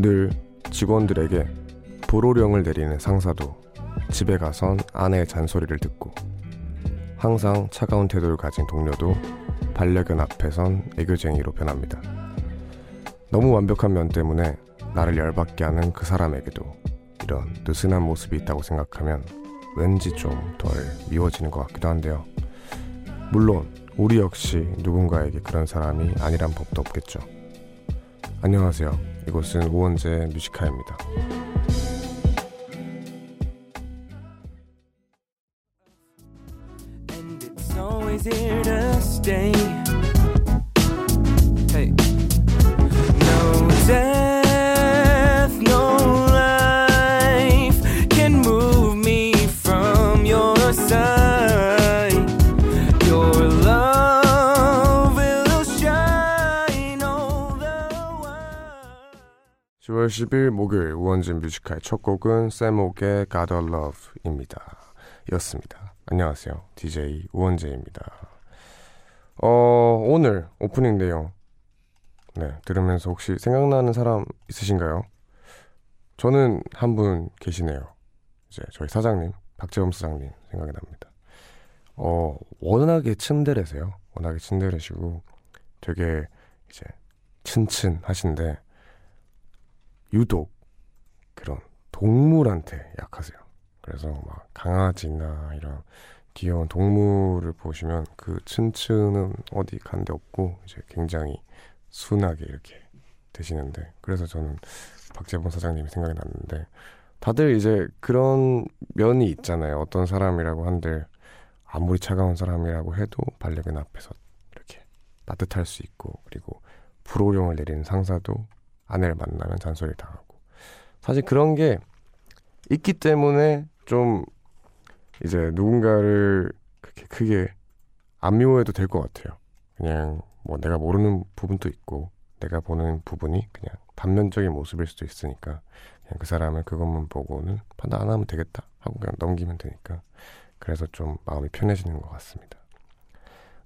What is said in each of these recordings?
늘 직원들에게 불호령을 내리는 상사도 집에 가선 아내의 잔소리를 듣고 항상 차가운 태도를 가진 동료도 반려견 앞에선 애교쟁이로 변합니다. 너무 완벽한 면 때문에 나를 열받게 하는 그 사람에게도 이런 느슨한 모습이 있다고 생각하면 왠지 좀 덜 미워지는 것 같기도 한데요. 물론 우리 역시 누군가에게 그런 사람이 아니란 법도 없겠죠. 안녕하세요. 이곳은 우원재 뮤지카입니다. 10월 10일 목요일 우원재 Music High의 첫 곡은 세목의 God of Love입니다. 이었습니다. 안녕하세요. DJ 우원재입니다. 어, 오늘 오프닝 내용 네, 들으면서 혹시 생각나는 사람 있으신가요? 저는 한 분 계시네요. 이제 저희 사장님, 박재범 사장님 생각이 납니다. 어, 워낙에 츤데레세요. 워낙에 츤데레시고 되게 이제 츤츤 하신데 유독 그런 동물한테 약하세요. 그래서 막 강아지나 이런 귀여운 동물을 보시면 그 츤츤은 어디 간 데 없고 이제 굉장히 순하게 이렇게 되시는데 그래서 저는 박재범 사장님이 생각이 났는데 다들 이제 그런 면이 있잖아요. 어떤 사람이라고 한들 아무리 차가운 사람이라고 해도 반려견 앞에서 이렇게 따뜻할 수 있고 그리고 불호령을 내리는 상사도 아내를 만나면 잔소리 당하고 사실 그런 게 있기 때문에 좀 이제 누군가를 그렇게 크게 안 미워해도 될 것 같아요. 그냥 뭐 내가 모르는 부분도 있고 내가 보는 부분이 그냥 단면적인 모습일 수도 있으니까 그냥 그 사람을 그것만 보고는 판단 안 하면 되겠다 하고 그냥 넘기면 되니까 그래서 좀 마음이 편해지는 것 같습니다.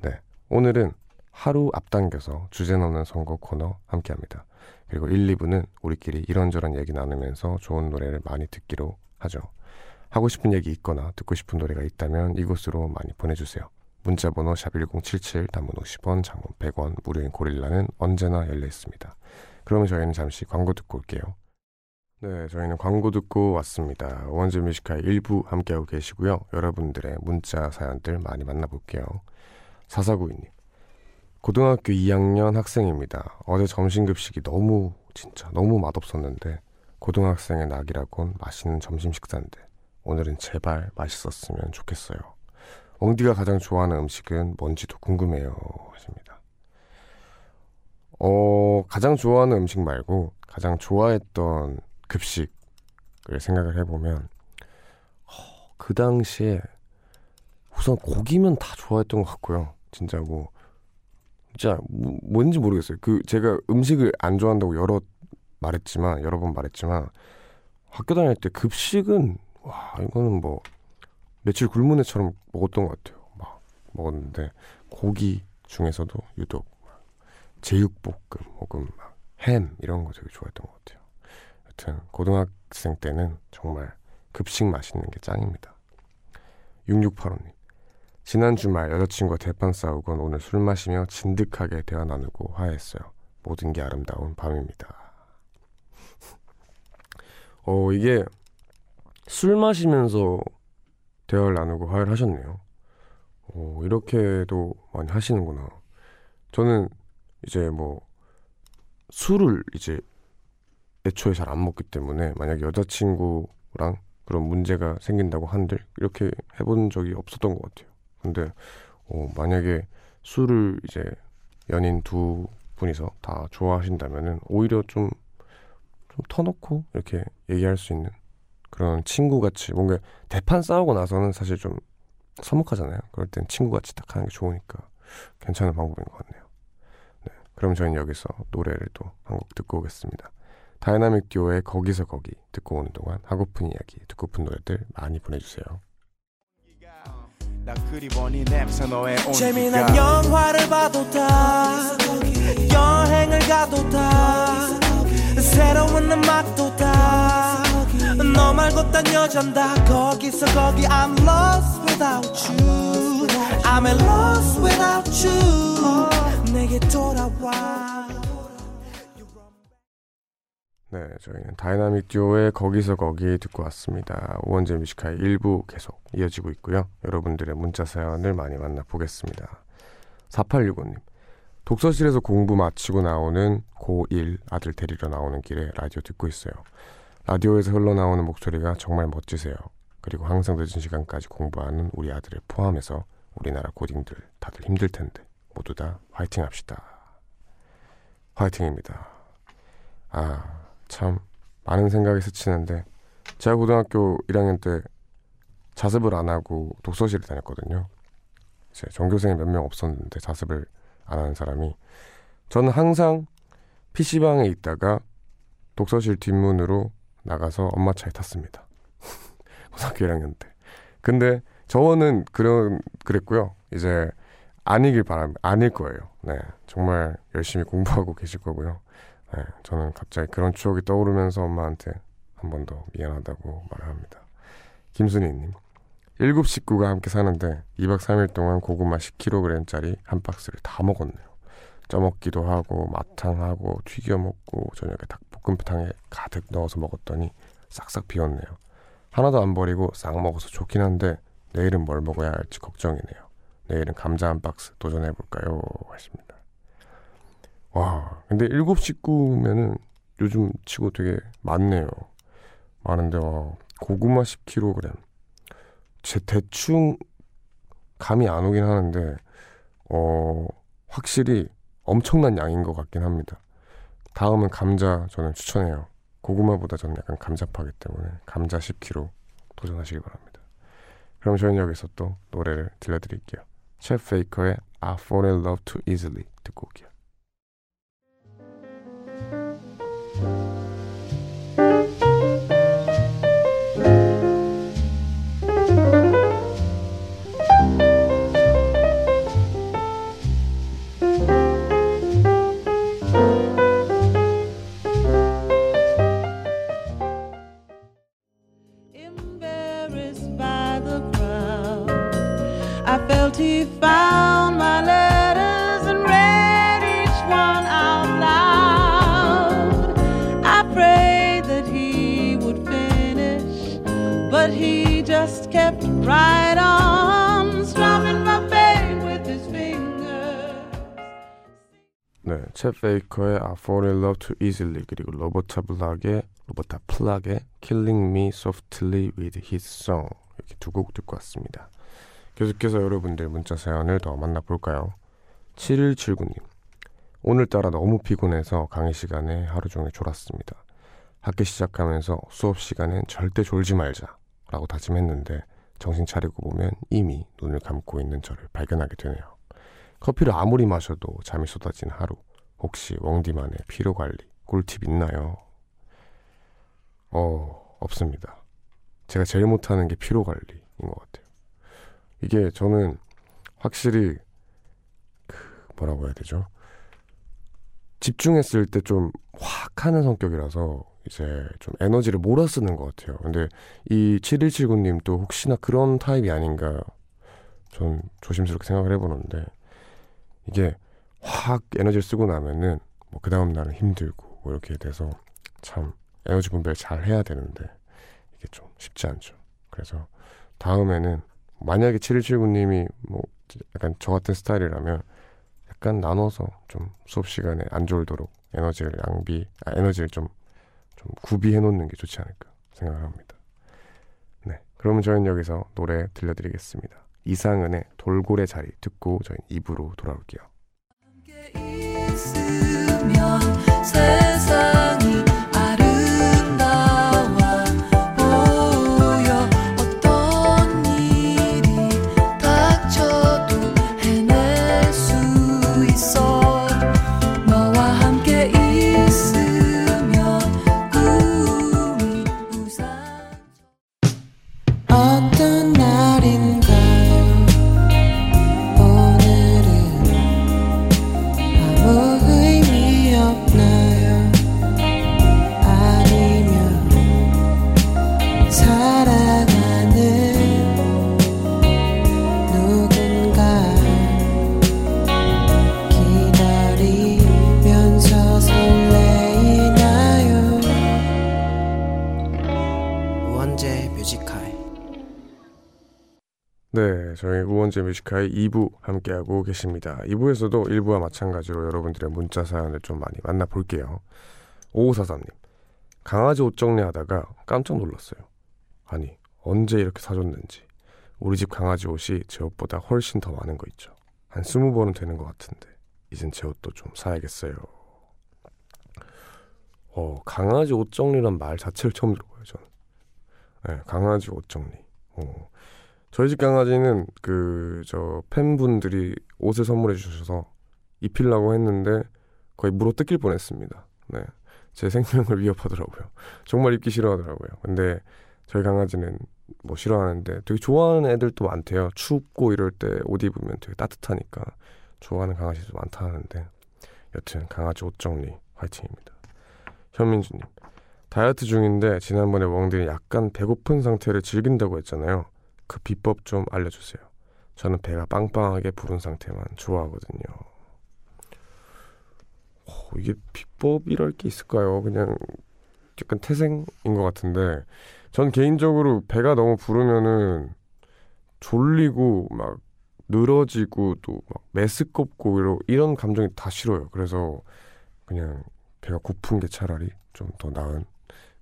네, 오늘은 하루 앞당겨서 주제 넘는 선곡 코너 함께합니다. 그리고 1, 2부는 우리끼리 이런저런 얘기 나누면서 좋은 노래를 많이 듣기로 하죠. 하고 싶은 얘기 있거나 듣고 싶은 노래가 있다면 이곳으로 많이 보내주세요. 문자번호 샵1077 단문 50원 장문 100원 무료인 고릴라는 언제나 열려 있습니다. 그러면 저희는 잠시 광고 듣고 올게요. 네, 저희는 광고 듣고 왔습니다. 원제 뮤지카의 일부 함께하고 계시고요. 여러분들의 문자 사연들 많이 만나볼게요. 4492님. 고등학교 2학년 학생입니다. 어제 점심급식이 너무 진짜 너무 맛없었는데 고등학생의 낙이라곤 맛있는 점심 식사인데 오늘은 제발 맛있었으면 좋겠어요. 엉디가 가장 좋아하는 음식은 뭔지도 궁금해요. 하십니다. 어, 가장 좋아하는 음식 말고 가장 좋아했던 급식을 생각을 해보면 어, 그 당시에 우선 고기면 다 좋아했던 것 같고요. 진짜 뭐 진짜 뭐, 뭔지 모르겠어요. 그 제가 음식을 안 좋아한다고 여러 말했지만 여러 번 말했지만 학교 다닐 때 급식은 와 이거는 뭐 며칠 굶은 애처럼 먹었던 것 같아요. 막 먹었는데 고기 중에서도 유독 막 제육볶음 혹은 막 햄 이런 거 되게 좋아했던 것 같아요. 여튼 고등학생 때는 정말 급식 맛있는 게 짱입니다. 6685님 지난 주말 여자친구와 대판 싸우곤 오늘 술 마시며 진득하게 대화 나누고 화해했어요. 모든 게 아름다운 밤입니다. 어 이게 술 마시면서 대화를 나누고 화해를 하셨네요. 어, 이렇게도 많이 하시는구나. 저는 이제 뭐 술을 이제 애초에 잘 안 먹기 때문에 만약에 여자친구랑 그런 문제가 생긴다고 한들 이렇게 해본 적이 없었던 것 같아요. 근데 어, 만약에 술을 이제 연인 두 분이서 다 좋아하신다면은 오히려 좀, 좀 터놓고 이렇게 얘기할 수 있는 그런 친구같이 뭔가 대판 싸우고 나서는 사실 좀 서먹하잖아요. 그럴 땐 친구같이 딱 하는 게 좋으니까 괜찮은 방법인 것 같네요. 네, 그럼 저희는 여기서 노래를 또 한 곡 듣고 오겠습니다. 다이나믹 듀오의 거기서 거기 듣고 오는 동안 하고픈 이야기, 듣고픈 노래들 많이 보내주세요. 재미난 영화를 봐도 다. 여행을 가도 다. 새로운 음악도 다. 너 말고 딴 여잔 다. 거기서 거기 I'm lost without you. I'm lost without you. 내게 돌아와 네, 저희는 다이나믹 듀오의 거기서 거기 듣고 왔습니다. 우원재 Music High의 일부 계속 이어지고 있고요. 여러분들의 문자 사연을 많이 만나보겠습니다. 4865님. 독서실에서 공부 마치고 나오는 고1 아들 데리러 나오는 길에 라디오 듣고 있어요. 라디오에서 흘러나오는 목소리가 정말 멋지세요. 그리고 항상 늦은 시간까지 공부하는 우리 아들을 포함해서 우리나라 고딩들 다들 힘들 텐데 모두 다 화이팅 합시다. 화이팅입니다. 아, 참 많은 생각이 스치는데 제가 고등학교 1학년 때 자습을 안 하고 독서실을 다녔거든요. 제 전교생이 몇 명 없었는데 자습을 안 하는 사람이 저는 항상 PC방에 있다가 독서실 뒷문으로 나가서 엄마 차에 탔습니다. 고등학교 1학년 때. 근데 저는 그런 그랬고요. 이제 아니길 바랍니다. 아닐 거예요. 네. 정말 열심히 공부하고 계실 거고요. 네, 저는 갑자기 그런 추억이 떠오르면서 엄마한테 한 번 더 미안하다고 말을 합니다. 김순희님, 일곱 식구가 함께 사는데 2박 3일 동안 고구마 10kg짜리 한 박스를 다 먹었네요. 쪄먹기도 하고 마탕하고 튀겨 먹고 저녁에 닭볶음탕에 가득 넣어서 먹었더니 싹싹 비웠네요. 하나도 안 버리고 싹 먹어서 좋긴 한데 내일은 뭘 먹어야 할지 걱정이네요. 내일은 감자 한 박스 도전해볼까요? 하십니다. 와, 근데 일곱 식구면은 요즘 치고 되게 많네요. 많은데, 와, 고구마 10kg. 제 대충 감이 안 오긴 하는데, 어, 확실히 엄청난 양인 것 같긴 합니다. 다음은 감자 저는 추천해요. 고구마보다 저는 약간 감자파기 때문에 감자 10kg 도전하시기 바랍니다. 그럼 저는 여기서 또 노래를 들려드릴게요. 셰프 페이커의 I Fall in Love Too Easily 듣고 올게요. Found my letters and read each one out loud. I prayed that he would finish, but he just kept right on strumming my pain with his fingers. 네, 챗 페이커의 I Fall in Love Too Easily 그리고 로버타 블락의 로버타 플락의 Killing Me Softly with His Song 이렇게 두 곡 듣고 왔습니다. 계속해서 여러분들 문자 사연을 더 만나볼까요? 7179님 오늘따라 너무 피곤해서 강의 시간에 하루 종일 졸았습니다. 학기 시작하면서 수업 시간엔 절대 졸지 말자 라고 다짐했는데 정신 차리고 보면 이미 눈을 감고 있는 저를 발견하게 되네요. 커피를 아무리 마셔도 잠이 쏟아지는 하루. 혹시 웡디만의 피로 관리 꿀팁 있나요? 어, 없습니다. 제가 제일 못하는 게 피로 관리인 것 같아요. 이게 저는 확실히 그 뭐라고 해야 되죠? 집중했을 때 좀 확 하는 성격이라서 이제 좀 에너지를 몰아 쓰는 것 같아요. 근데 이 7179님 또 혹시나 그런 타입이 아닌가 전 조심스럽게 생각을 해보는데 이게 확 에너지를 쓰고 나면은 뭐 그 다음 날은 힘들고 뭐 이렇게 돼서 참 에너지 분배를 잘 해야 되는데 이게 좀 쉽지 않죠. 그래서 다음에는 만약에 7179님이 뭐 약간 저 같은 스타일이라면 약간 나눠서 좀 수업 시간에 안 졸도록 에너지를 낭비, 아, 에너지를 좀, 좀 구비해 놓는 게 좋지 않을까 생각을 합니다. 네. 그러면 저희는 여기서 노래 들려드리겠습니다. 이상은의 돌고래 자리 듣고 저희는 입으로 돌아올게요. 저희 우원재 Music High의 2부 함께하고 계십니다. 2부에서도 1부와 마찬가지로 여러분들의 문자 사연을 좀 많이 만나볼게요. 5543님, 강아지 옷 정리하다가 깜짝 놀랐어요. 아니, 언제 이렇게 사줬는지. 우리 집 강아지 옷이 제 옷보다 훨씬 더 많은 거 있죠. 한 20벌은 되는 것 같은데, 이젠 제 옷도 좀 사야겠어요. 어, 강아지 옷 정리란 말 자체를 처음 들어봐요, 저는. 네, 강아지 옷 정리. 어. 저희 집 강아지는 그 저 팬분들이 옷을 선물해 주셔서 입히려고 했는데 거의 물어 뜯길 뻔했습니다. 네. 제 생명을 위협하더라고요. 정말 입기 싫어하더라고요. 근데 저희 강아지는 뭐 싫어하는데 되게 좋아하는 애들도 많대요. 춥고 이럴 때 옷 입으면 되게 따뜻하니까 좋아하는 강아지도 많다 하는데 여튼 강아지 옷 정리 화이팅입니다. 현민주님 다이어트 중인데 지난번에 웡들이 약간 배고픈 상태를 즐긴다고 했잖아요. 그 비법 좀 알려주세요. 저는 배가 빵빵하게 부른 상태만 좋아하거든요. 어, 이게 비법이랄 게 있을까요? 그냥 약간 태생인 것 같은데 전 개인적으로 배가 너무 부르면은 졸리고 막 늘어지고 또 막 메스껍고 이런 이런 감정이 다 싫어요. 그래서 그냥 배가 고픈 게 차라리 좀 더 나은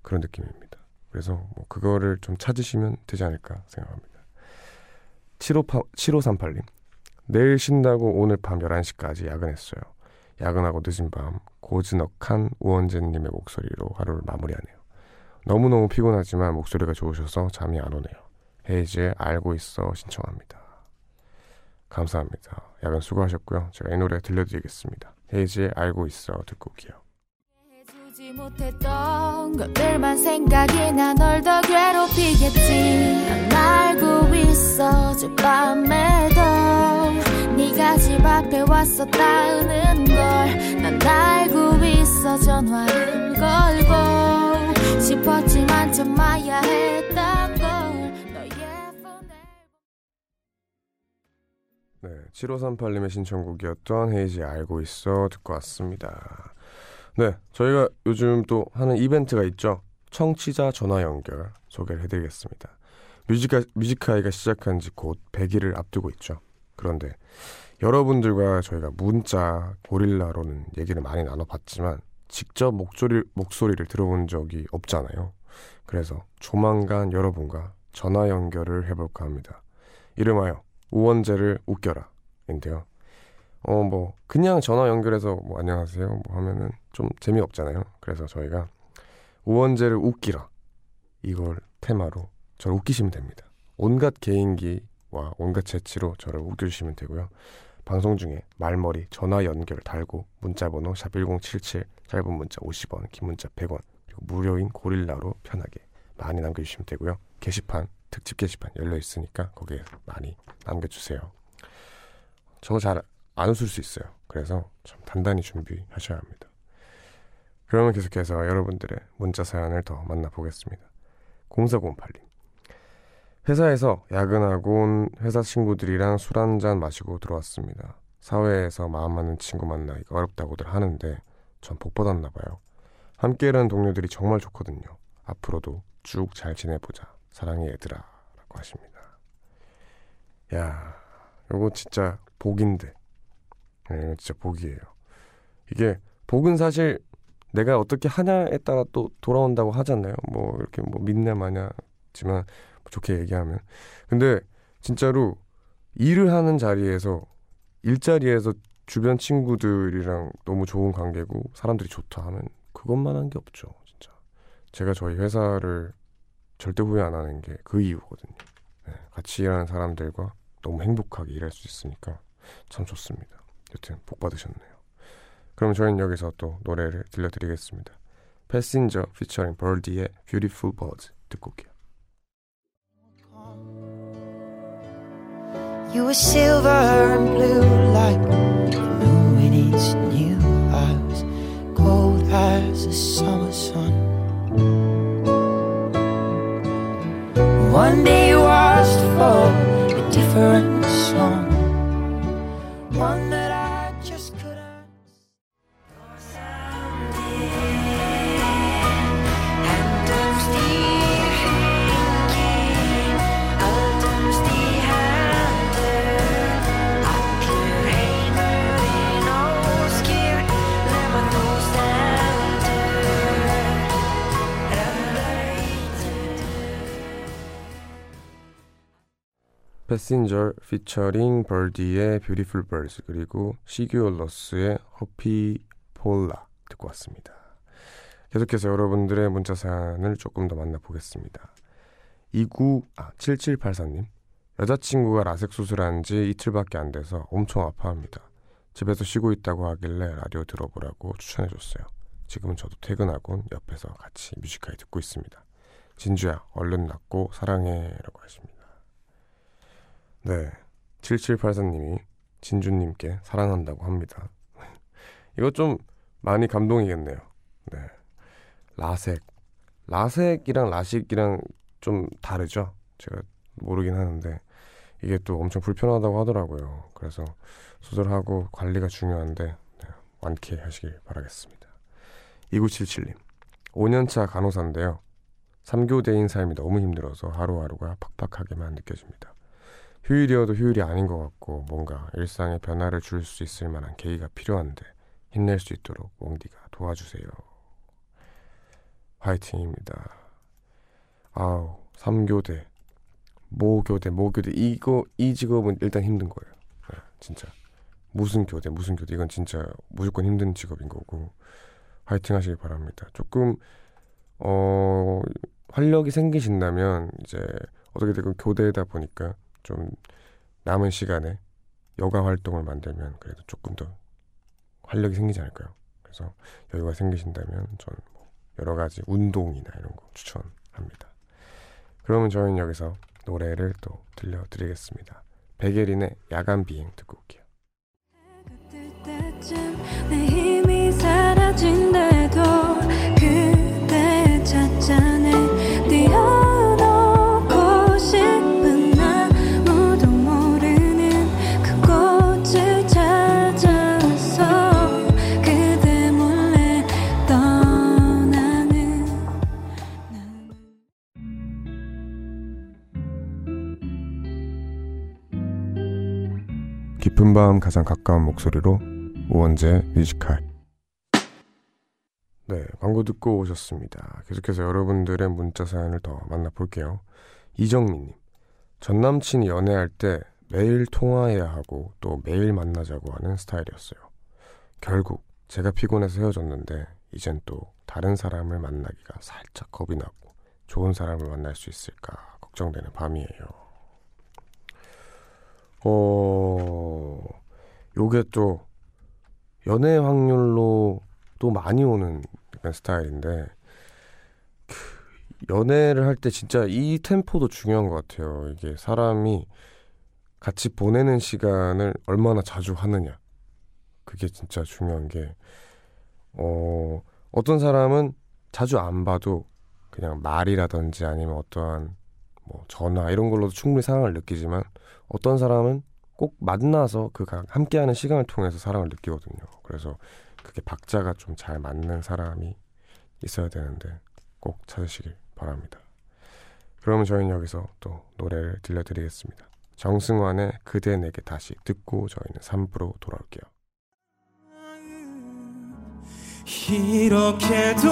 그런 느낌입니다. 그래서 뭐 그거를 좀 찾으시면 되지 않을까 생각합니다. 75, 7538님. 내일 쉰다고 오늘 밤 11시까지 야근했어요. 야근하고 늦은 밤 고즈넉한 우원재님의 목소리로 하루를 마무리하네요. 너무너무 피곤하지만 목소리가 좋으셔서 잠이 안 오네요. 헤이즈의 알고 있어 신청합니다. 감사합니다. 야근 수고하셨고요. 제가 이 노래 들려드리겠습니다. 헤이즈의 알고 있어 듣고 올게요. 못했던 것들만 생각이 나. 널더 괴롭히겠지. 난 알고 있어 저밤에도. 네가 집 앞에 왔었다는 걸 난 알고 있어. 전화를 걸고 싶었지만 참아야 했던 걸 네, 7538님의 신청곡이었던 헤이지 알고 있어 듣고 왔습니다. 네, 저희가 요즘 또 하는 이벤트가 있죠. 청취자 전화 연결 소개를 해드리겠습니다. 뮤지카, 뮤지카이가 시작한 지 곧 100일을 앞두고 있죠. 그런데 여러분들과 저희가 문자, 고릴라로는 얘기를 많이 나눠봤지만 직접 목소리, 목소리를 들어본 적이 없잖아요. 그래서 조만간 여러분과 전화 연결을 해볼까 합니다. 이름하여 우원재를 웃겨라 인데요. 어, 뭐, 그냥 전화 연결해서 뭐, 안녕하세요. 뭐 하면은 좀 재미없잖아요. 그래서 저희가 우원재를 웃기라. 이걸 테마로 저를 웃기시면 됩니다. 온갖 개인기와 온갖 재치로 저를 웃겨주시면 되고요. 방송 중에 말머리, 전화 연결 달고 문자번호 샵1077 짧은 문자 50원, 긴 문자 100원 그리고 무료인 고릴라로 편하게 많이 남겨주시면 되고요. 게시판, 특집 게시판 열려 있으니까 거기에 많이 남겨주세요. 저잘 안 웃을 수 있어요. 그래서 좀 단단히 준비하셔야 합니다. 그러면 계속해서 여러분들의 문자 사연을 더 만나보겠습니다. 0408님. 회사에서 야근하고 온 회사 친구들이랑 술 한잔 마시고 들어왔습니다. 사회에서 마음 맞는 친구 만나기가 어렵다고들 하는데 전 복 받았나 봐요. 함께 일하는 동료들이 정말 좋거든요. 앞으로도 쭉 잘 지내보자. 사랑해 얘들아. 라고 하십니다. 야, 요거 진짜 복인데. 네, 진짜 복이에요. 이게 복은 사실 내가 어떻게 하냐에 따라 또 돌아온다고 하잖아요. 뭐 이렇게 뭐 믿네 마냐지만 좋게 얘기하면 근데 진짜로 일을 하는 자리에서 일자리에서 주변 친구들이랑 너무 좋은 관계고 사람들이 좋다 하면 그것만 한 게 없죠 진짜 제가 저희 회사를 절대 후회 안 하는 게 그 이유거든요 네, 같이 일하는 사람들과 너무 행복하게 일할 수 있으니까 참 좋습니다 여튼 복 받으셨네요 그럼 저희는 여기서 또 노래를 들려드리겠습니다 패신저 피처링 벌디의 Beautiful Birds 듣고 올게요 You were silver and blue like the moon in its new house, cold as the summer sun. One day you asked for a different Passenger 피처링 Birdy의 Beautiful Birds 그리고 Sigur Rós의 Hoppípolla 듣고 왔습니다. 계속해서 여러분들의 문자 사연을 조금 더 만나보겠습니다. 29, 아, 7784님. 여자친구가 라섹 수술한 지 이틀밖에 안 돼서 엄청 아파합니다. 집에서 쉬고 있다고 하길래 라디오 들어보라고 추천해줬어요. 지금은 저도 퇴근하곤 옆에서 같이 Music High 듣고 있습니다. 진주야, 얼른 낫고 사랑해. 라고 하십니다. 네. 7784님이 진주님께 사랑한다고 합니다. 이거 좀 많이 감동이겠네요. 네. 라섹. 라섹이랑 라식이랑 좀 다르죠? 제가 모르긴 하는데 이게 또 엄청 불편하다고 하더라고요. 그래서 수술하고 관리가 중요한데 네, 완쾌하시길 바라겠습니다. 2977님. 5년차 간호사인데요. 3교대인 삶이 너무 힘들어서 하루하루가 팍팍하게만 느껴집니다. 휴일이어도 휴일이 아닌 것 같고 뭔가 일상에 변화를 줄 수 있을 만한 계기가 필요한데 힘낼 수 있도록 몽디가 도와주세요. 화이팅입니다. 아우 3교대 모교대 모교대 이거 이 직업은 일단 힘든 거예요. 네, 진짜 무슨 교대 무슨 교대 이건 진짜 무조건 힘든 직업인 거고 화이팅 하시길 바랍니다. 조금 어 활력이 생기신다면 이제 어떻게 되건 교대다 보니까 좀 남은 시간에 여가 활동을 만들면 그래도 조금 더 활력이 생기지 않을까요? 그래서 여유가 생기신다면 저는 뭐 여러 가지 운동이나 이런 거 추천합니다. 그러면 저희는 여기서 노래를 또 들려드리겠습니다. 백예린의 야간 비행 듣고 올게요. 깊은 밤 가장 가까운 목소리로 우원재 뮤지컬. 네 광고 듣고 오셨습니다. 계속해서 여러분들의 문자 사연을 더 만나볼게요. 이정민님 전 남친이 연애할 때 매일 통화해야 하고 또 매일 만나자고 하는 스타일이었어요. 결국 제가 피곤해서 헤어졌는데 이젠 또 다른 사람을 만나기가 살짝 겁이 나고 좋은 사람을 만날 수 있을까 걱정되는 밤이에요 어, 요게 또 연애 확률로 또 많이 오는 스타일인데 그 연애를 할 때 진짜 이 템포도 중요한 것 같아요. 이게 사람이 같이 보내는 시간을 얼마나 자주 하느냐. 그게 진짜 중요한 게, 어, 어떤 사람은 자주 안 봐도 그냥 말이라든지 아니면 어떠한 뭐 전화 이런 걸로도 충분히 사랑을 느끼지만 어떤 사람은 꼭 만나서 그 가- 함께하는 시간을 통해서 사랑을 느끼거든요. 그래서 그게 박자가 좀 잘 맞는 사람이 있어야 되는데 꼭 찾으시길 바랍니다. 그러면 저희는 여기서 또 노래를 들려드리겠습니다. 정승환의 그대 내게 다시 듣고 저희는 3부로 돌아올게요. 이렇게도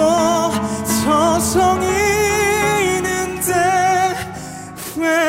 서성이는데 왜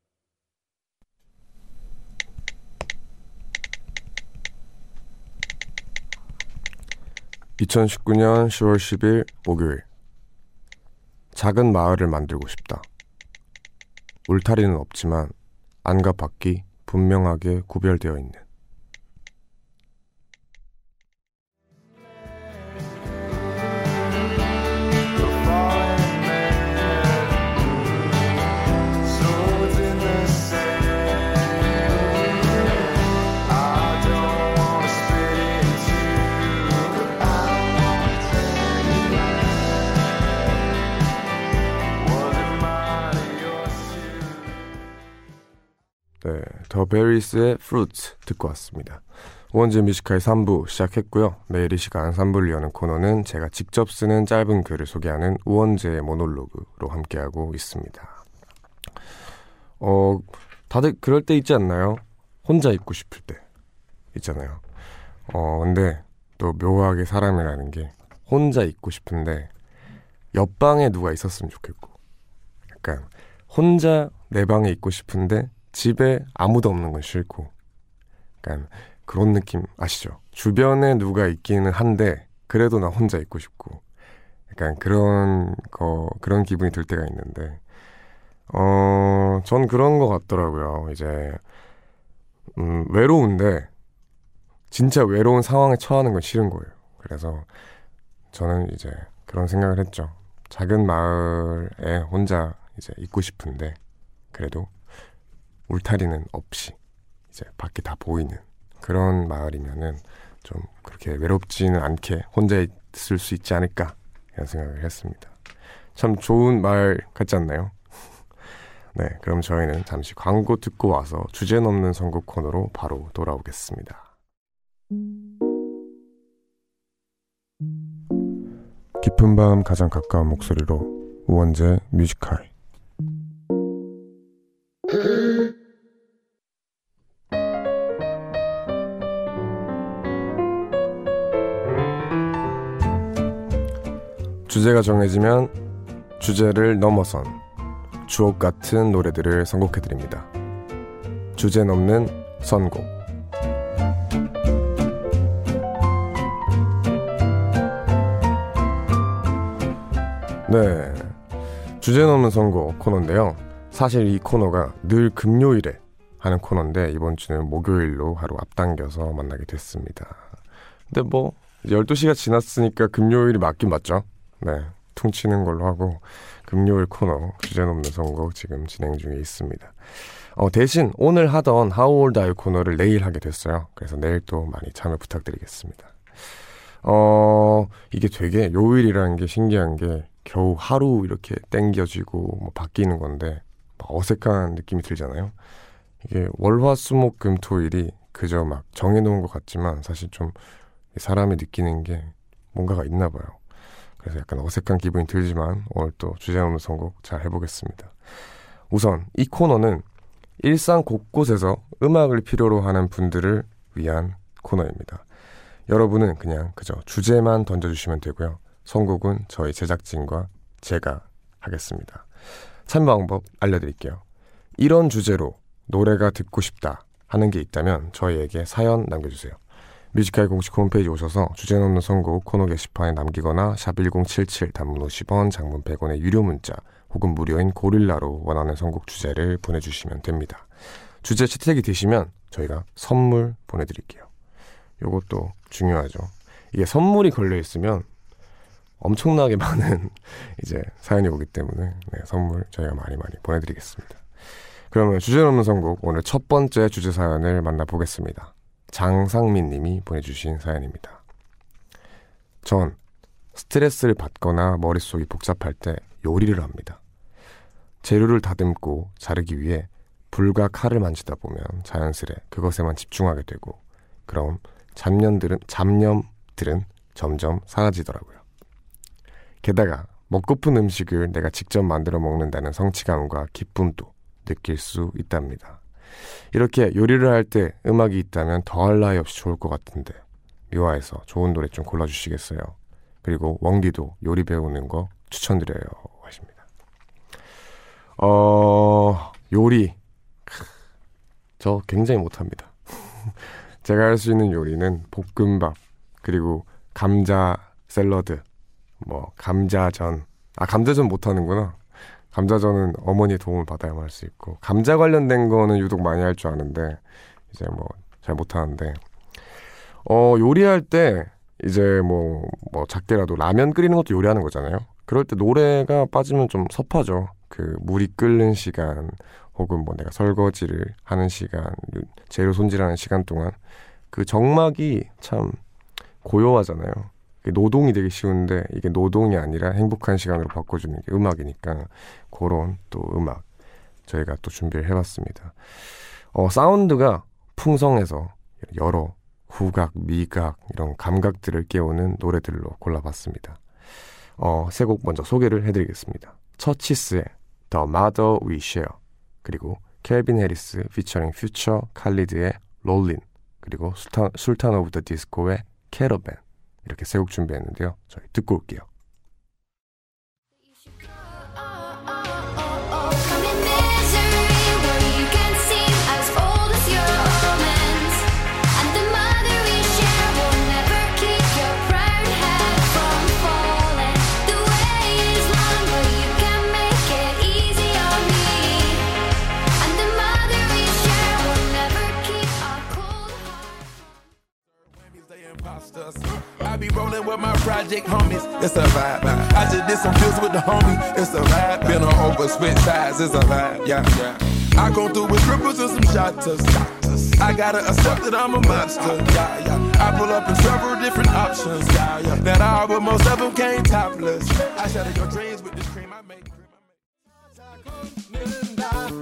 2019년 10월 10일 목요일 작은 마을을 만들고 싶다. 울타리는 없지만 안과 밖이 분명하게 구별되어 있는 베리스의 Fruit 듣고 왔습니다. 우원재 Music High 3부 시작했고요. 매일 이 시간 3부를 여는 코너는 제가 직접 쓰는 짧은 글을 소개하는 우원재의 모놀로그로 함께하고 있습니다. 어, 다들 그럴 때 있지 않나요? 혼자 있고 싶을 때 있잖아요. 어, 근데 또 묘하게 사람이라는 게 혼자 있고 싶은데 옆방에 누가 있었으면 좋겠고 약간 혼자 내 방에 있고 싶은데 집에 아무도 없는 건 싫고 약간 그런 느낌 아시죠? 주변에 누가 있기는 한데 그래도 나 혼자 있고 싶고 약간 그런 거 그런 기분이 들 때가 있는데 어, 전 그런 거 같더라고요. 이제 음, 외로운데 진짜 외로운 상황에 처하는 건 싫은 거예요. 그래서 저는 이제 그런 생각을 했죠. 작은 마을에 혼자 이제 있고 싶은데 그래도 울타리는 없이 이제 밖이 다 보이는 그런 마을이면은 좀 그렇게 외롭지는 않게 혼자 있을 수 있지 않을까 이런 생각을 했습니다. 참 좋은 말 같지 않나요? 네, 그럼 저희는 잠시 광고 듣고 와서 주제 넘는 선곡 코너로 바로 돌아오겠습니다. 깊은 밤 가장 가까운 목소리로 우원재 뮤지컬 주제가 정해지면 주제를 넘어선 주옥 같은 노래들을 선곡해드립니다. 주제 넘는 선곡. 네. 주제 넘는 선곡 코너인데요. 사실 이 코너가 늘 금요일에 하는 코너인데 이번 주는 목요일로 하루 앞당겨서 만나게 됐습니다. 근데 뭐 12시가 지났으니까 금요일이 맞긴 맞죠? 네. 퉁치는 걸로 하고 금요일 코너 주제 넘는 선곡 지금 진행 중에 있습니다. 어, 대신 오늘 하던 How Old Are You 코너를 내일 하게 됐어요. 그래서 내일 또 많이 참여 부탁드리겠습니다. 어, 이게 되게 요일이라는 게 신기한 게 겨우 하루 이렇게 땡겨지고 뭐 바뀌는 건데 막 어색한 느낌이 들잖아요. 이게 월화수목금토일이 그저 막 정해놓은 것 같지만 사실 좀 사람이 느끼는 게 뭔가가 있나 봐요. 그래서 약간 어색한 기분이 들지만 오늘 또 주제 없는 선곡 잘 해보겠습니다. 우선 이 코너는 일상 곳곳에서 음악을 필요로 하는 분들을 위한 코너입니다. 여러분은 그냥 그저 주제만 던져주시면 되고요. 선곡은 저희 제작진과 제가 하겠습니다. 참여 방법 알려드릴게요. 이런 주제로 노래가 듣고 싶다 하는 게 있다면 저희에게 사연 남겨주세요. 뮤지컬 공식 홈페이지 오셔서 주제 넘는 선곡 코너 게시판에 남기거나 샵 1077 단문 50원 장문 100원의 유료 문자 혹은 무료인 고릴라로 원하는 선곡 주제를 보내주시면 됩니다. 주제 채택이 되시면 저희가 선물 보내드릴게요. 요것도 중요하죠. 이게 선물이 걸려 있으면 엄청나게 많은 이제 사연이 오기 때문에 네, 선물 저희가 많이 많이 보내드리겠습니다. 그러면 주제 넘는 선곡 오늘 첫 번째 주제 사연을 만나보겠습니다. 장상민 님이 보내주신 사연입니다. 전 스트레스를 받거나 머릿속이 복잡할 때 요리를 합니다. 재료를 다듬고 자르기 위해 불과 칼을 만지다 보면 자연스레 그것에만 집중하게 되고 그럼 잡념들은 잡념들은 점점 사라지더라고요. 게다가 먹고픈 음식을 내가 직접 만들어 먹는다는 성취감과 기쁨도 느낄 수 있답니다. 이렇게 요리를 할 때 음악이 있다면 더할 나위 없이 좋을 것 같은데 묘화해서 좋은 노래 좀 골라주시겠어요? 그리고 원기도 요리 배우는 거 추천드려요 하십니다. 어 요리 저 굉장히 못합니다. 제가 할 수 있는 요리는 볶음밥 그리고 감자 샐러드 뭐 감자전 아 감자전 못하는구나 감자전은 어머니의 도움을 받아야만 할 수 있고 감자 관련된 거는 유독 많이 할 줄 아는데 이제 뭐 잘 못하는데. 어 요리할 때 이제 뭐뭐 작게라도 라면 끓이는 것도 요리하는 거잖아요. 그럴 때 노래가 빠지면 좀 섭하죠. 그 물이 끓는 시간 혹은 뭐 내가 설거지를 하는 시간 재료 손질하는 시간 동안. 그 정막이 참 고요하잖아요 노동이 되게 쉬운데 이게 노동이 아니라 행복한 시간으로 바꿔주는 게 음악이니까 그런 또 음악 저희가 또 준비를 해봤습니다. 어, 사운드가 풍성해서 여러 후각, 미각 이런 감각들을 깨우는 노래들로 골라봤습니다. 어, 세 곡 먼저 소개를 해드리겠습니다. 처치스의 The Mother We Share 그리고 Calvin Harris 피처링 퓨처 칼리드의 롤린 그리고 술탄, 술탄 오브 더 디스코의 캐러밴 이렇게 세 곡 준비했는데요. 저희 듣고 올게요. be rolling with my project homies. It's a vibe. I just did some deals with the homie. It's a vibe. Been on over switch sides. It's a vibe. Yeah, yeah. I go through with triples and some shotters. I gotta accept that I'm a monster. Yeah, yeah. I pull up in several different options. Yeah, yeah. That all, but most of them came topless. I shattered your dreams with this cream I made. Cream I made.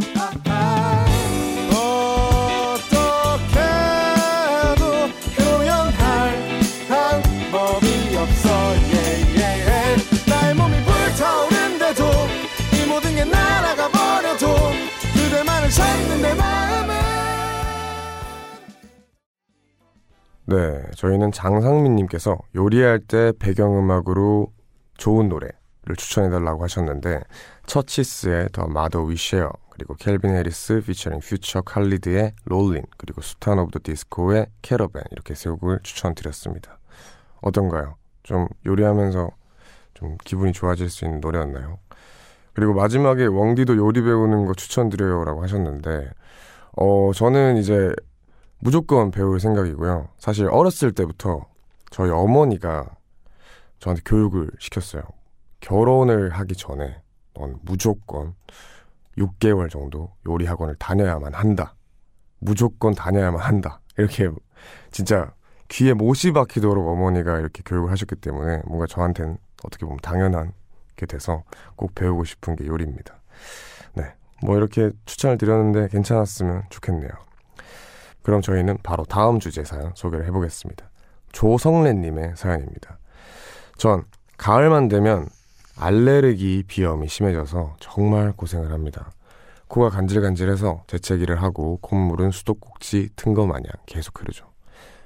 네, 저희는 장상민님께서 요리할 때 배경음악으로 좋은 노래를 추천해달라고 하셨는데 처치스의 더 마더 위쉐어 그리고 Calvin Harris 피처링 퓨처 칼리드의 롤린 그리고 술탄 오브 더 디스코의 캐러밴 이렇게 세 곡을 추천드렸습니다. 어떤가요? 좀 요리하면서 좀 기분이 좋아질 수 있는 노래였나요? 그리고 마지막에 원디도 요리 배우는 거 추천드려요라고 하셨는데 어 저는 이제 무조건 배울 생각이고요. 사실 어렸을 때부터 저희 어머니가 저한테 교육을 시켰어요. 결혼을 하기 전에 넌 무조건 6개월 정도 요리 학원을 다녀야만 한다. 무조건 다녀야만 한다. 이렇게 진짜 귀에 못이 박히도록 어머니가 이렇게 교육을 하셨기 때문에 뭔가 저한테는 어떻게 보면 당연한 게 돼서 꼭 배우고 싶은 게 요리입니다. 네. 뭐 이렇게 추천을 드렸는데 괜찮았으면 좋겠네요. 그럼 저희는 바로 다음 주제 사연 소개를 해보겠습니다. 조성래님의 사연입니다. 전 가을만 되면 알레르기 비염이 심해져서 정말 고생을 합니다. 코가 간질간질해서 재채기를 하고 콧물은 수도꼭지 튼 거 마냥 계속 흐르죠.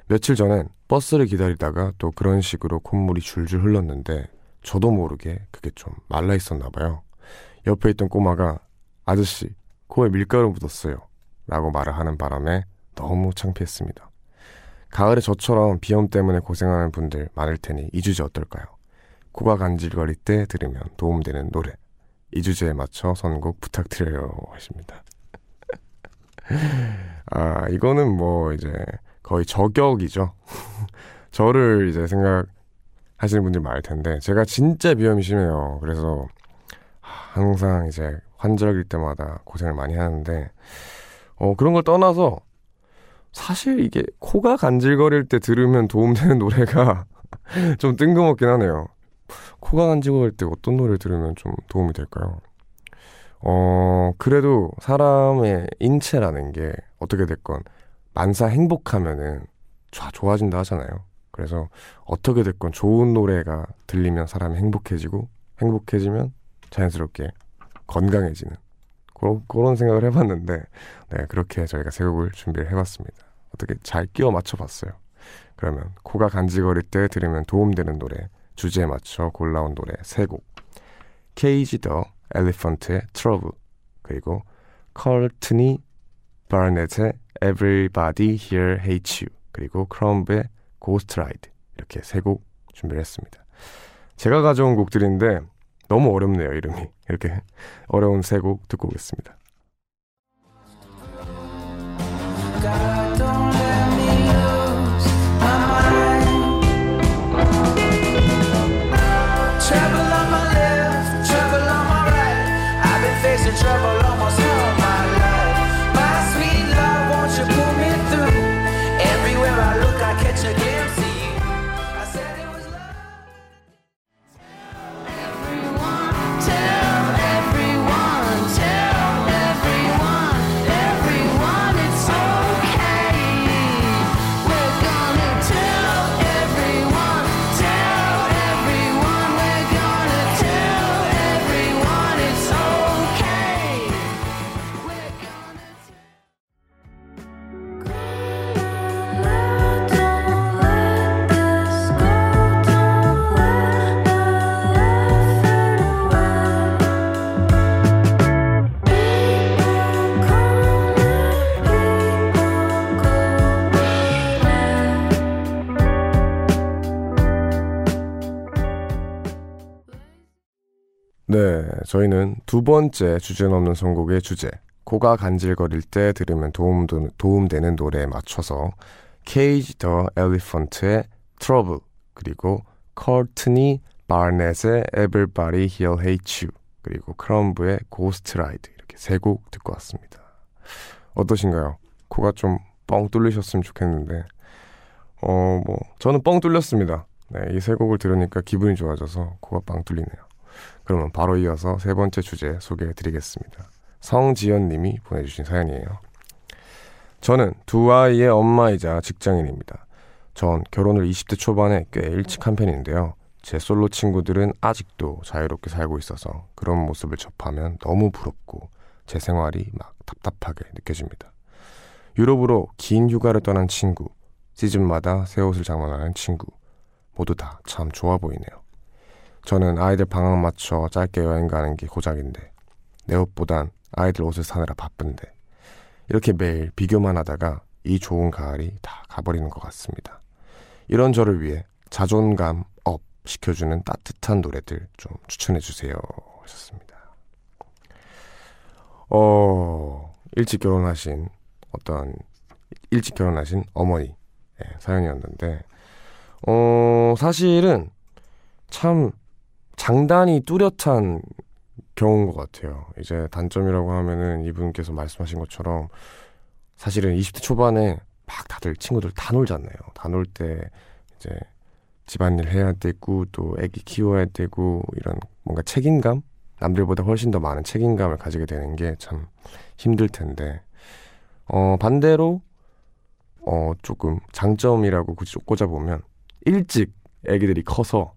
며칠 전엔 버스를 기다리다가 또 그런 식으로 콧물이 줄줄 흘렀는데 저도 모르게 그게 좀 말라 있었나 봐요. 옆에 있던 꼬마가 아저씨 코에 밀가루 묻었어요. 라고 말을 하는 바람에 너무 창피했습니다. 가을에 저처럼 비염 때문에 고생하는 분들 많을 테니 이 주제 어떨까요? 코가 간질거릴 때 들으면 도움되는 노래. 이 주제에 맞춰 선곡 부탁드려요. 하십니다. 아, 이거는 뭐 이제 거의 저격이죠. 저를 이제 생각하시는 분들이 많을 텐데, 제가 진짜 비염이 심해요. 그래서 항상 이제 환절기일 때마다 고생을 많이 하는데, 어, 그런 걸 떠나서 사실 이게 코가 간질거릴 때 들으면 도움되는 노래가 좀 뜬금없긴 하네요. 코가 간질거릴 때 어떤 노래를 들으면 좀 도움이 될까요? 어, 그래도 사람의 인체라는 게 어떻게 됐건 만사 행복하면은 좋아, 좋아진다 하잖아요. 그래서 어떻게 됐건 좋은 노래가 들리면 사람이 행복해지고 행복해지면 자연스럽게 건강해지는 그런, 그런 생각을 해봤는데 네, 그렇게 저희가 세 곡을 준비를 해봤습니다. 어떻게 잘 끼워 맞춰봤어요. 그러면 코가 간지거릴 때 들으면 도움되는 노래 주제에 맞춰 골라온 노래 세곡 케이지 더 엘리펀트의 트러블 그리고 컬트니 바넷의 Everybody Here Hates You 그리고 크럼브의 Ghost Ride 이렇게 세 곡 준비를 했습니다. 제가 가져온 곡들인데 너무 어렵네요 이름이 이렇게 어려운 세 곡 듣고 오겠습니다. 저희는 두 번째 주제 넘는 선곡의 주제, 코가 간질거릴 때 들으면 도움, 도움되는 노래에 맞춰서 케이지 더 엘리펀트의 Trouble, 그리고 커트니 바넷의 Everybody Here Hate You, 그리고 크럼브의 Ghost Ride 이렇게 세 곡 듣고 왔습니다. 어떠신가요? 코가 좀 뻥 뚫리셨으면 좋겠는데, 어, 뭐, 저는 뻥 뚫렸습니다. 네, 이 세 곡을 들으니까 기분이 좋아져서 코가 빵 뚫리네요. 그러면 바로 이어서 세 번째 주제 소개해 드리겠습니다. 성지연 님이 보내주신 사연이에요. 저는 두 아이의 엄마이자 직장인입니다. 전 결혼을 20대 초반에 꽤 일찍 한 편인데요. 제 솔로 친구들은 아직도 자유롭게 살고 있어서 그런 모습을 접하면 너무 부럽고 제 생활이 막 답답하게 느껴집니다. 유럽으로 긴 휴가를 떠난 친구, 시즌마다 새 옷을 장만하는 친구, 모두 다 참 좋아 보이네요. 저는 아이들 방학 맞춰 짧게 여행 가는 게 고작인데 내 옷보단 아이들 옷을 사느라 바쁜데 이렇게 매일 비교만 하다가 이 좋은 가을이 다 가버리는 것 같습니다. 이런 저를 위해 자존감 up 시켜주는 따뜻한 노래들 좀 추천해 주세요 하셨습니다. 어 일찍 결혼하신 어떤 일찍 결혼하신 어머니 예, 사연이었는데 어 사실은 참 장단이 뚜렷한 경우인 것 같아요. 이제 단점이라고 하면은 이분께서 말씀하신 것처럼 사실은 20대 초반에 막 다들 친구들 다 놀잖아요. 다 놀 때 이제 집안일 해야 되고 또 애기 키워야 되고 이런 뭔가 책임감 남들보다 훨씬 더 많은 책임감을 가지게 되는 게 참 힘들 텐데 어 반대로 어 조금 장점이라고 굳이 꼽아 보면 일찍 애기들이 커서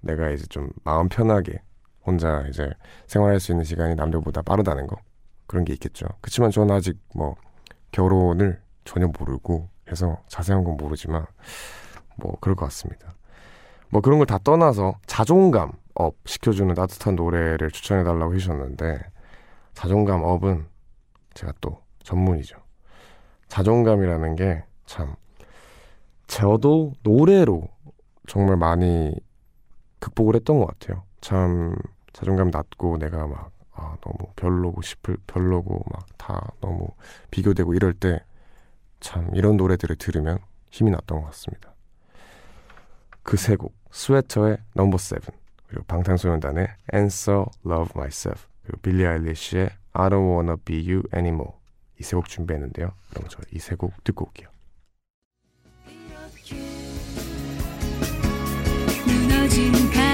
내가 이제 좀 마음 편하게 혼자 이제 생활할 수 있는 시간이 남들보다 빠르다는 거 그런 게 있겠죠. 그렇지만 저는 아직 뭐 결혼을 전혀 모르고 해서 자세한 건 모르지만 뭐 그럴 것 같습니다. 뭐 그런 걸 다 떠나서 자존감 up 시켜주는 따뜻한 노래를 추천해 달라고 해주셨는데 자존감 up은 제가 또 전문이죠. 자존감이라는 게 참 저도 노래로 정말 많이 극복을 했던 것 같아요. 참 자존감 낮고 내가 막 아, 너무 별로고 싶을 별로고 막 다 너무 비교되고 이럴 때 참 이런 노래들을 들으면 힘이 났던 것 같습니다. 그 세 곡 스웨터의 Number Seven 그리고 방탄소년단의 Answer Love Myself 그리고 빌리 아일리시의 I Don't Wanna Be You Anymore 이 세 곡 준비했는데요. 그럼 저 이 세 곡 듣고 올게요. 무너진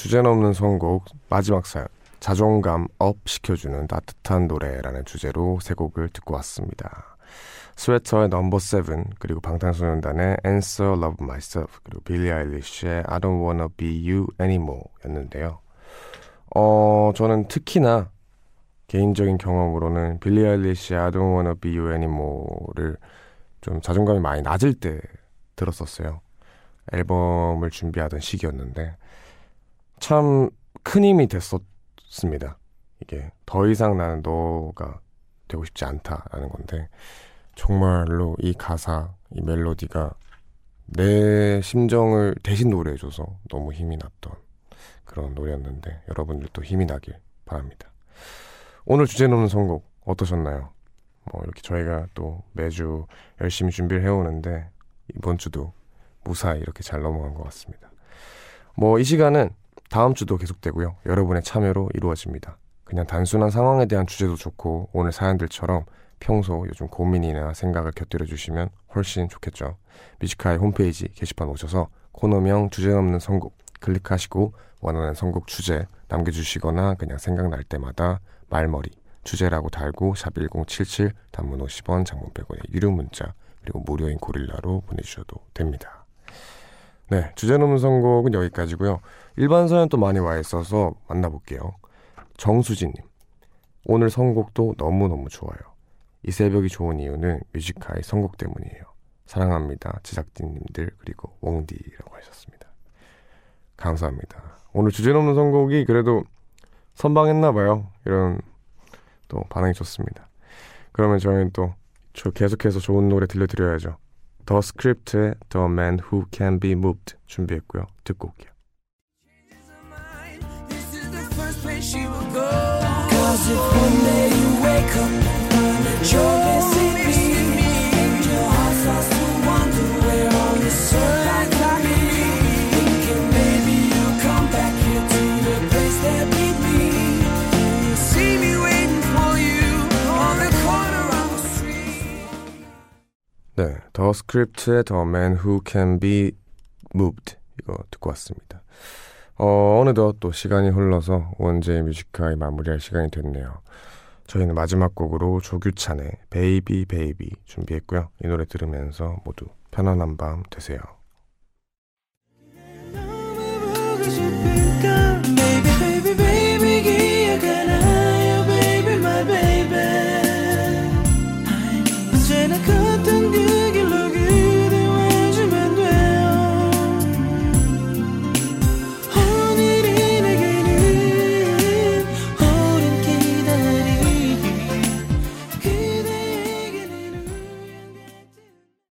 주제넘는 선곡 마지막 사연 자존감 up 시켜주는 따뜻한 노래라는 주제로 세 곡을 듣고 왔습니다. 스웨터의 Number Seven 그리고 방탄소년단의 Answer Love Myself 그리고 빌리 아일리시의 I Don't Wanna Be You Anymore 였는데요. 어, 저는 특히나 개인적인 경험으로는 빌리 아일리시의 I Don't Wanna Be You Anymore를 좀 자존감이 많이 낮을 때 들었었어요. 앨범을 준비하던 시기였는데 참 큰 힘이 됐었습니다. 이게 더 이상 나는 너가 되고 싶지 않다라는 건데 정말로 이 가사, 이 멜로디가 내 심정을 대신 노래해줘서 너무 힘이 났던 그런 노래였는데 여러분들도 힘이 나길 바랍니다. 오늘 주제 넘는 선곡 어떠셨나요? 뭐 이렇게 저희가 또 매주 열심히 준비를 해오는데 이번 주도 무사히 이렇게 잘 넘어간 것 같습니다. 뭐 이 시간은 다음 주도 계속되고요. 여러분의 참여로 이루어집니다. 그냥 단순한 상황에 대한 주제도 좋고 오늘 사연들처럼 평소 요즘 고민이나 생각을 곁들여 주시면 훨씬 좋겠죠. Music High 홈페이지 게시판 오셔서 코너명 주제넘는 선곡 클릭하시고 원하는 선곡 주제 남겨주시거나 그냥 생각날 때마다 말머리 주제라고 달고 샵 1077 단문 50원 장문 100원의 유료 문자 그리고 무료인 고릴라로 보내주셔도 됩니다. 네, 주제넘는 선곡은 여기까지고요. 일반 사연 또 많이 와 있어서 만나볼게요. 정수진님, 오늘 선곡도 너무너무 좋아요. 이 새벽이 좋은 이유는 Music High 선곡 때문이에요. 사랑합니다. 제작진님들 그리고 웡디라고 하셨습니다. 감사합니다. 오늘 주제 넘는 선곡이 그래도 선방했나 봐요. 이런 또 반응이 좋습니다. 그러면 저희는 또 저- 계속해서 좋은 노래 들려드려야죠. The Script의 The Man Who Can Be Moved 준비했고요. 듣고 올게요. This is the first place she will go. Cause if one day you wake up and find that you're missing 네, The Script의 The Man Who Can Be Moved 이거 듣고 왔습니다. 어, 어느덧 또 시간이 흘러서 원재의 Music High 마무리할 시간이 됐네요. 저희는 마지막 곡으로 조규찬의 Baby Baby 준비했고요. 이 노래 들으면서 모두 편안한 밤 되세요.